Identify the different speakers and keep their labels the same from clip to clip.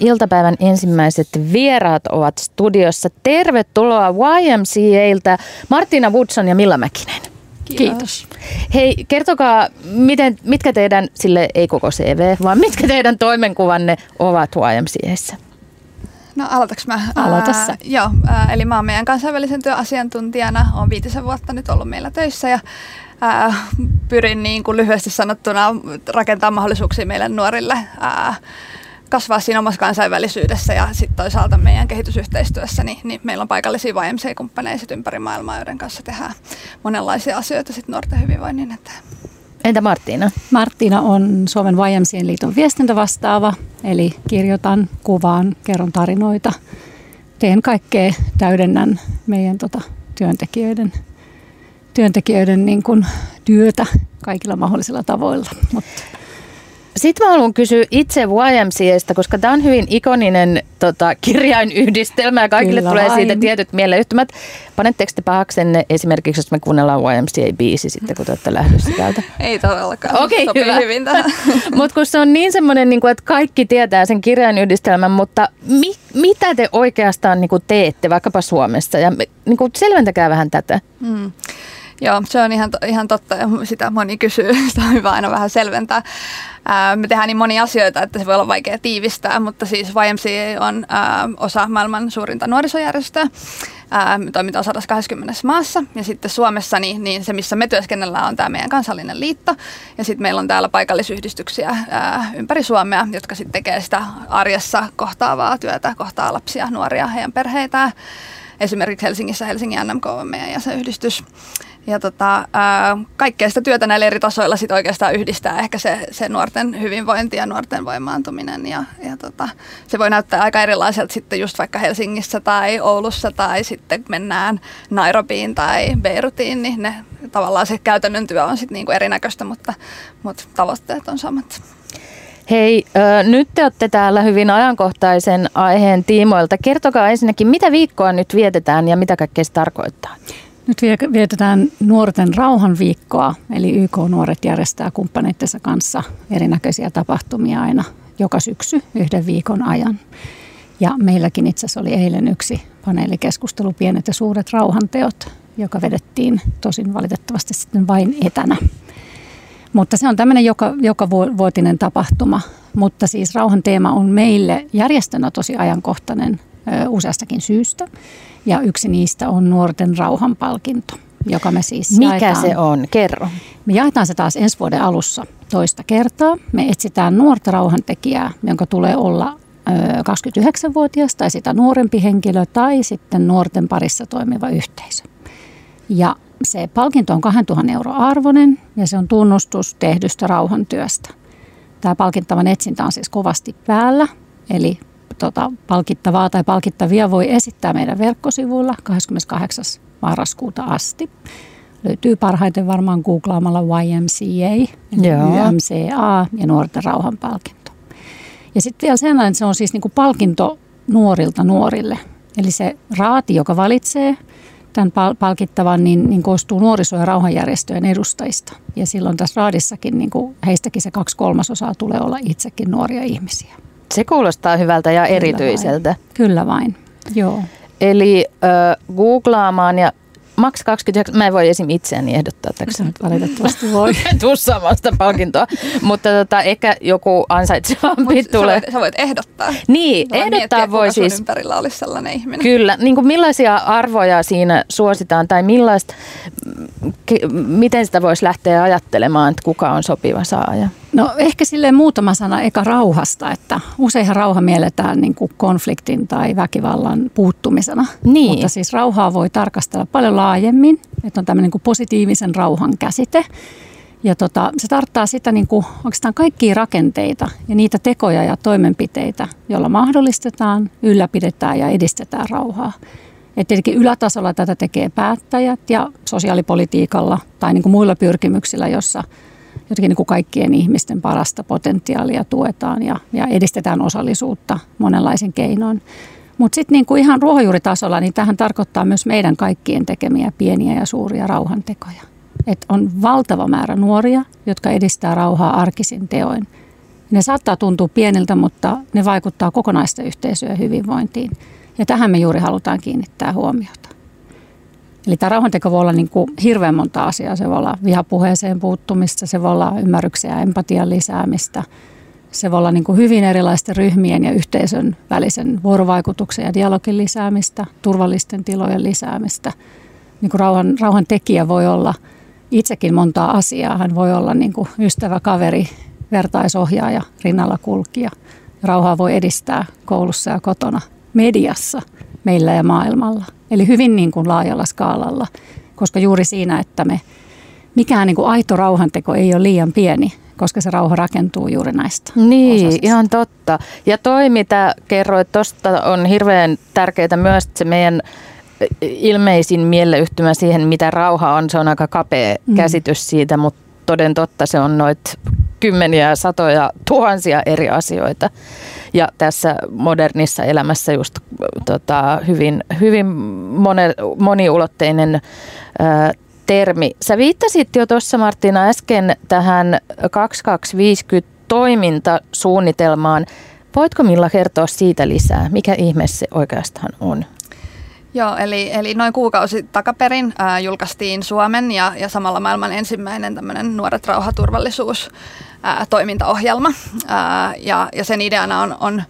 Speaker 1: Iltapäivän ensimmäiset vieraat ovat studiossa. Tervetuloa YMCAiltä Martina Woodson ja Milla Mäkinen.
Speaker 2: Kiitos.
Speaker 1: Hei, kertokaa, miten, mitkä teidän, sille ei koko CV, vaan mitkä teidän toimenkuvanne ovat YMCAissä?
Speaker 2: No aloitaks mä?
Speaker 1: Aloita sä.
Speaker 2: joo, ää, eli mä oon meidän kansainvälisen työn asiantuntijana, oon viitisen vuotta nyt ollut meillä töissä ja ää, pyrin niin kuin lyhyesti sanottuna rakentamaan mahdollisuuksia meille nuorille ää, kasvaa siinä omassa kansainvälisyydessä ja sitten toisaalta meidän kehitysyhteistyössä, niin, niin meillä on paikallisia YMCA-kumppaneja ympäri maailmaa, joiden kanssa tehdään monenlaisia asioita sit nuorten hyvinvoinnin eteen.
Speaker 1: Entä Marttiina?
Speaker 3: Marttiina on Suomen YMCAn liiton viestintävastaava, eli kirjoitan, kuvaan, kerron tarinoita, teen kaikkea, täydennän meidän tota, työntekijöiden, työntekijöiden niin kun, työtä kaikilla mahdollisilla tavoilla. Mutta
Speaker 1: sitten mä haluan kysyä itse YMCAstä, koska tämä on hyvin ikoninen tota, kirjainyhdistelmä ja kaikille Kyllä tulee vain. siitä tietyt mieleyhtymät. Panetteko te pahaksenne esimerkiksi, jos me kuunnellaan YMCA-biisi sitten, kun te olette lähdössä täältä?
Speaker 2: Ei todellakaan.
Speaker 1: Okei, okay, hyvä.
Speaker 2: hyvin
Speaker 1: mutta kun se on niin semmoinen, niin että kaikki tietää sen kirjainyhdistelmän, mutta mi- mitä te oikeastaan niin kuin teette vaikkapa Suomessa? Ja niin kuin selventäkää vähän tätä. Hmm.
Speaker 2: Joo, se on ihan, ihan totta ja sitä moni kysyy. Sitä on hyvä aina vähän selventää. Ää, me tehdään niin monia asioita, että se voi olla vaikea tiivistää, mutta siis YMCA on ää, osa maailman suurinta nuorisojärjestöä. Ää, me toimitaan 120 maassa ja sitten Suomessa niin, niin se, missä me työskennellään, on tämä meidän kansallinen liitto. Ja sitten meillä on täällä paikallisyhdistyksiä ää, ympäri Suomea, jotka sitten tekee sitä arjessa kohtaavaa työtä, kohtaa lapsia, nuoria, heidän perheitään. Esimerkiksi Helsingissä Helsingin NMK on meidän jäsenyhdistys. Ja tota, kaikkea sitä työtä näillä eri tasoilla sit oikeastaan yhdistää ehkä se, se nuorten hyvinvointi ja nuorten voimaantuminen. Ja, ja tota, se voi näyttää aika erilaiselta sitten just vaikka Helsingissä tai Oulussa tai sitten mennään Nairobiin tai Beirutiin, niin ne, tavallaan se käytännön työ on sitten niinku erinäköistä, mutta, mutta tavoitteet on samat.
Speaker 1: Hei, äh, nyt te olette täällä hyvin ajankohtaisen aiheen tiimoilta. Kertokaa ensinnäkin, mitä viikkoa nyt vietetään ja mitä kaikkea se tarkoittaa?
Speaker 3: Nyt vietetään nuorten rauhanviikkoa, eli YK-nuoret järjestää kumppaneittensa kanssa erinäköisiä tapahtumia aina joka syksy yhden viikon ajan. Ja meilläkin itse asiassa oli eilen yksi paneelikeskustelu Pienet ja suuret rauhanteot, joka vedettiin tosin valitettavasti sitten vain etänä. Mutta se on tämmöinen joka, joka vuotinen tapahtuma. Mutta siis rauhan teema on meille järjestönä tosi ajankohtainen useastakin syystä. Ja yksi niistä on nuorten rauhanpalkinto, joka me siis
Speaker 1: Mikä jaetaan. se on? Kerro.
Speaker 3: Me jaetaan se taas ensi vuoden alussa toista kertaa. Me etsitään nuorta rauhantekijää, jonka tulee olla 29-vuotias tai sitä nuorempi henkilö tai sitten nuorten parissa toimiva yhteisö. Ja se palkinto on 2000 euro arvoinen ja se on tunnustus tehdystä rauhantyöstä. Tämä palkintavan etsintä on siis kovasti päällä, eli tota, palkittavaa tai palkittavia voi esittää meidän verkkosivuilla 28. marraskuuta asti. Löytyy parhaiten varmaan googlaamalla YMCA, YMCA ja nuorten rauhanpalkinto. Ja sitten vielä sellainen, että se on siis niinku palkinto nuorilta nuorille. Eli se raati, joka valitsee tämän palkittavan, niin, niin koostuu nuoriso- ja rauhanjärjestöjen edustajista. Ja silloin tässä raadissakin, niin kuin heistäkin se kaksi kolmasosaa tulee olla itsekin nuoria ihmisiä.
Speaker 1: Se kuulostaa hyvältä ja Kyllä erityiseltä.
Speaker 3: Vain. Kyllä vain, joo.
Speaker 1: Eli äh, googlaamaan ja Max 29, mä en voi esim. itseäni ehdottaa.
Speaker 3: Sä nyt valitettavasti voi.
Speaker 1: Tuu sitä palkintoa, mutta tota, ehkä joku ansaitsevampi tulee.
Speaker 2: Sä, sä voit ehdottaa.
Speaker 1: Niin, Vaan ehdottaa miettiä, voi siis.
Speaker 2: ympärillä olisi sellainen ihminen.
Speaker 1: Kyllä, niin kuin millaisia arvoja siinä suositaan tai millaista, miten sitä voisi lähteä ajattelemaan, että kuka on sopiva saaja?
Speaker 3: No ehkä sille muutama sana eka rauhasta, että useinhan rauha mielletään niin kuin konfliktin tai väkivallan puuttumisena.
Speaker 1: Niin.
Speaker 3: Mutta siis rauhaa voi tarkastella paljon laajemmin, että on tämmöinen niin kuin positiivisen rauhan käsite. Ja tota, se tarttaa sitä niin kuin oikeastaan kaikkia rakenteita ja niitä tekoja ja toimenpiteitä, joilla mahdollistetaan, ylläpidetään ja edistetään rauhaa. Et tietenkin ylätasolla tätä tekee päättäjät ja sosiaalipolitiikalla tai niin kuin muilla pyrkimyksillä, jossa – jotenkin niin kuin kaikkien ihmisten parasta potentiaalia tuetaan ja, ja edistetään osallisuutta monenlaisen keinoin. Mutta sitten niin kuin ihan ruohonjuuritasolla, niin tähän tarkoittaa myös meidän kaikkien tekemiä pieniä ja suuria rauhantekoja. Et on valtava määrä nuoria, jotka edistää rauhaa arkisin teoin. Ne saattaa tuntua pieniltä, mutta ne vaikuttaa kokonaista yhteisöä hyvinvointiin. Ja tähän me juuri halutaan kiinnittää huomiota. Eli tämä rauhanteko voi olla niin kuin hirveän monta asiaa. Se voi olla vihapuheeseen puuttumista, se voi olla ymmärryksen ja empatian lisäämistä. Se voi olla niin kuin hyvin erilaisten ryhmien ja yhteisön välisen vuorovaikutuksen ja dialogin lisäämistä, turvallisten tilojen lisäämistä. Niin kuin rauhan, rauhan tekijä voi olla itsekin montaa asiaa. Hän voi olla niin kuin ystävä, kaveri, vertaisohjaaja, rinnalla kulkija. Rauhaa voi edistää koulussa ja kotona, mediassa, meillä ja maailmalla. Eli hyvin niin kuin laajalla skaalalla, koska juuri siinä, että me mikään niin kuin aito rauhanteko ei ole liian pieni, koska se rauha rakentuu juuri näistä
Speaker 1: Niin, osasista. ihan totta. Ja toi, mitä kerroit tuosta, on hirveän tärkeää myös, että se meidän ilmeisin mieleyhtymä siihen, mitä rauha on, se on aika kapea mm. käsitys siitä, mutta toden totta se on noit kymmeniä, satoja, tuhansia eri asioita. Ja tässä modernissa elämässä just tota, hyvin, hyvin mone, moniulotteinen ää, termi. Sä viittasit jo tuossa Martina äsken tähän 2250 toimintasuunnitelmaan. Voitko Milla kertoa siitä lisää? Mikä ihme se oikeastaan on?
Speaker 2: Joo, eli, eli noin kuukausi takaperin ää, julkaistiin Suomen ja, ja samalla maailman ensimmäinen tämmöinen Nuoret rauhaturvallisuus toimintaohjelma. Ja, ja sen ideana on, on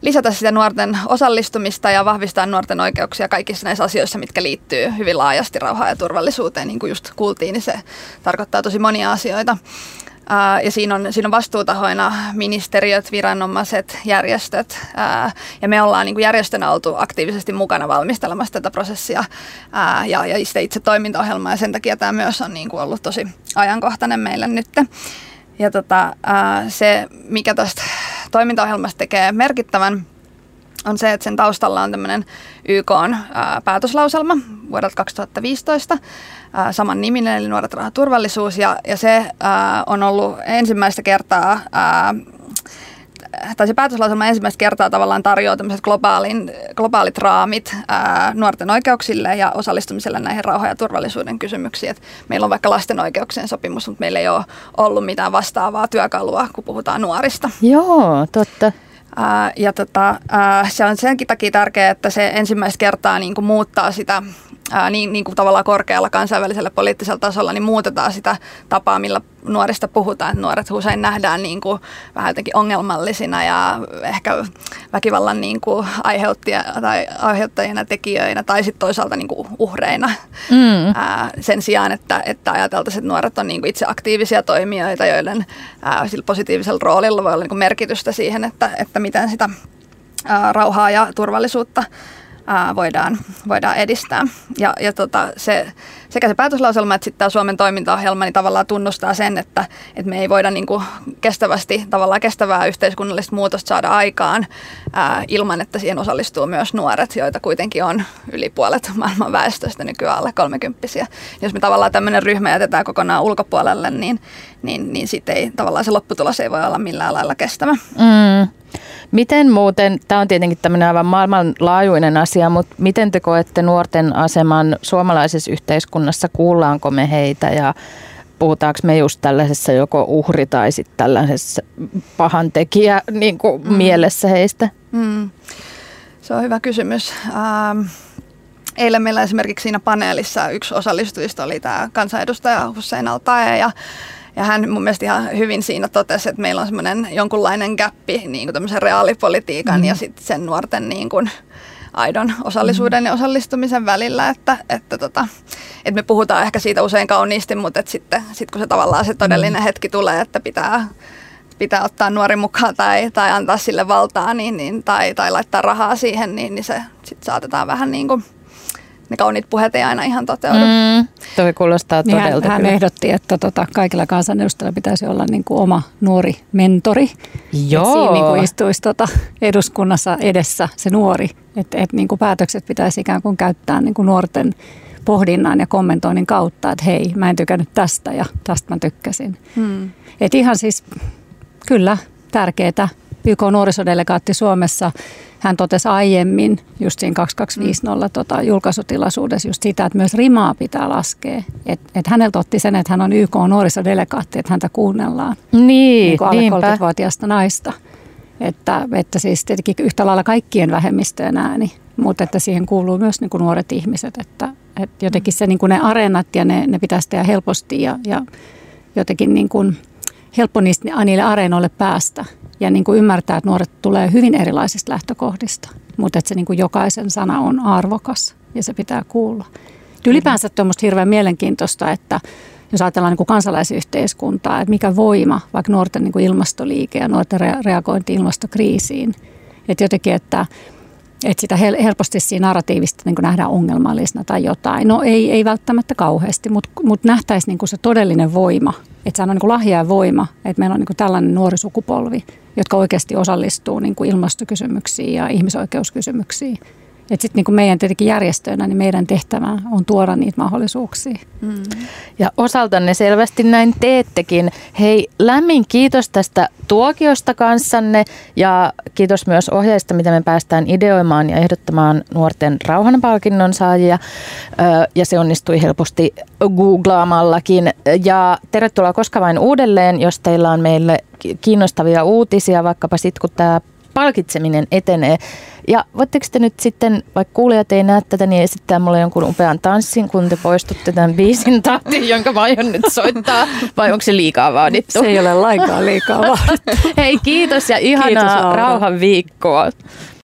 Speaker 2: lisätä sitä nuorten osallistumista ja vahvistaa nuorten oikeuksia kaikissa näissä asioissa, mitkä liittyy hyvin laajasti rauhaan ja turvallisuuteen. Niin kuin just kuultiin, niin se tarkoittaa tosi monia asioita. Ja siinä on, siinä on vastuutahoina ministeriöt, viranomaiset, järjestöt. Ja me ollaan niin kuin järjestönä oltu aktiivisesti mukana valmistelemassa tätä prosessia ja, ja itse toimintaohjelmaa. Ja sen takia tämä myös on niin kuin ollut tosi ajankohtainen meille nyt. Ja tota, se, mikä tästä toimintaohjelmasta tekee merkittävän, on se, että sen taustalla on tämmöinen YK on, ää, päätöslauselma vuodelta 2015, ää, saman niminen, eli Nuoret turvallisuus, ja, ja se on ollut ensimmäistä kertaa tai se päätöslauselma ensimmäistä kertaa tavallaan tarjoaa tämmöiset globaalin, globaalit raamit ää, nuorten oikeuksille ja osallistumiselle näihin rauha- ja turvallisuuden kysymyksiin. Et meillä on vaikka lasten oikeuksien sopimus, mutta meillä ei ole ollut mitään vastaavaa työkalua, kun puhutaan nuorista.
Speaker 1: Joo, totta.
Speaker 2: Ää, ja tota, ää, se on senkin takia tärkeää, että se ensimmäistä kertaa niin kuin muuttaa sitä ää, niin, niin kuin tavallaan korkealla kansainvälisellä poliittisella tasolla, niin muutetaan sitä tapaa, millä nuorista puhutaan. Että nuoret usein nähdään niin kuin vähän jotenkin ongelmallisina ja ehkä väkivallan niin kuin aiheuttajia, tai aiheuttajina, tekijöinä tai sitten toisaalta niin kuin uhreina. Mm. Ää, sen sijaan, että, että ajateltaisiin, että nuoret on niin kuin itse aktiivisia toimijoita, joiden ää, sillä positiivisella roolilla voi olla niin kuin merkitystä siihen, että, että miten sitä ää, rauhaa ja turvallisuutta ää, voidaan, voidaan edistää. Ja, ja tota, se, sekä se päätöslauselma että sitten tämä Suomen toimintaohjelma niin tavallaan tunnustaa sen, että, että me ei voida niin kuin kestävästi, tavallaan kestävää yhteiskunnallista muutosta saada aikaan ää, ilman, että siihen osallistuu myös nuoret, joita kuitenkin on yli puolet maailman väestöstä nykyään alle kolmekymppisiä. Jos me tavallaan tämmöinen ryhmä jätetään kokonaan ulkopuolelle, niin, niin, niin sitten ei tavallaan se lopputulos ei voi olla millään lailla kestävä. Mm.
Speaker 1: Miten muuten, tämä on tietenkin tämmöinen aivan maailmanlaajuinen asia, mutta miten te koette nuorten aseman suomalaisessa yhteiskunnassa, kuullaanko me heitä ja puhutaanko me just tällaisessa joko uhri tai sitten tällaisessa pahan tekijä niin kuin mm. mielessä heistä? Mm.
Speaker 2: Se on hyvä kysymys. Ähm, eilen meillä esimerkiksi siinä paneelissa yksi osallistujista oli tämä kansanedustaja Hussein Altae ja ja hän mun mielestä ihan hyvin siinä totesi, että meillä on semmoinen jonkunlainen gappi niin kuin tämmöisen reaalipolitiikan mm. ja sitten sen nuorten niin kuin aidon osallisuuden mm. ja osallistumisen välillä, että, että, tota, että me puhutaan ehkä siitä usein kauniisti, mutta että sitten sit kun se tavallaan se todellinen mm. hetki tulee, että pitää pitää ottaa nuori mukaan tai, tai antaa sille valtaa niin, niin, tai, tai laittaa rahaa siihen, niin, niin se sitten saatetaan vähän niin kuin ne kauniit puheet ei aina ihan toteudu. Mm,
Speaker 1: toi kuulostaa niin todelta.
Speaker 3: Hän, hän ehdotti, että tota, kaikilla kansanedustajilla pitäisi olla niin kuin oma nuori mentori.
Speaker 1: Joo.
Speaker 3: Että siinä niin kuin istuisi tota eduskunnassa edessä se nuori. Että et, niin kuin päätökset pitäisi ikään kuin käyttää niin kuin nuorten pohdinnan ja kommentoinnin kautta, että hei, mä en tykännyt tästä ja tästä mä tykkäsin. Hmm. Että ihan siis kyllä tärkeää. YK nuorisodelegaatti Suomessa hän totesi aiemmin just siinä 2250 mm. tota, julkaisutilaisuudessa just sitä, että myös rimaa pitää laskea. Että et häneltä otti sen, että hän on YK nuorisodelegaatti, että häntä kuunnellaan.
Speaker 1: Niin,
Speaker 3: niin kuin alle 30-vuotiaasta naista. Että, että siis tietenkin yhtä lailla kaikkien vähemmistöjen ääni, mutta että siihen kuuluu myös niin kuin nuoret ihmiset. Että, että jotenkin se, niin kuin ne areenat ja ne, ne pitäisi tehdä helposti ja, ja jotenkin niin kuin helppo niistä, niille areenoille päästä ja niin kuin ymmärtää, että nuoret tulee hyvin erilaisista lähtökohdista, mutta että se niin kuin jokaisen sana on arvokas ja se pitää kuulla. Ylipäänsä on minusta hirveän mielenkiintoista, että jos ajatellaan niin kuin kansalaisyhteiskuntaa, että mikä voima, vaikka nuorten niin kuin ilmastoliike ja nuorten reagointi ilmastokriisiin, että jotenkin, että että sitä helposti siinä narratiivista niin nähdään ongelmallisena tai jotain. No ei, ei välttämättä kauheasti, mutta mut nähtäisiin niin se todellinen voima. Että se on niin lahja ja voima, että meillä on niin tällainen nuori sukupolvi, jotka oikeasti osallistuu niin ilmastokysymyksiin ja ihmisoikeuskysymyksiin. Että sitten niin meidän tietenkin järjestöinä, niin meidän tehtävä on tuoda niitä mahdollisuuksia. Mm.
Speaker 1: Ja osaltanne selvästi näin teettekin. Hei, lämmin kiitos tästä tuokiosta kanssanne ja kiitos myös ohjeista, mitä me päästään ideoimaan ja ehdottamaan nuorten rauhanpalkinnon saajia. Ja se onnistui helposti googlaamallakin. Ja tervetuloa koska vain uudelleen, jos teillä on meille kiinnostavia uutisia, vaikkapa sitten kun tämä palkitseminen etenee. Ja voitteko te nyt sitten, vaikka kuulijat ei näe tätä, niin esittää mulle jonkun upean tanssin, kun te poistutte tämän biisin tahtiin, jonka mä aion nyt soittaa, vai onko se liikaa vaadittu?
Speaker 3: Se ei ole lainkaan liikaa vaadittu.
Speaker 1: Hei, kiitos ja ihanaa kiitos, rauhan viikkoa.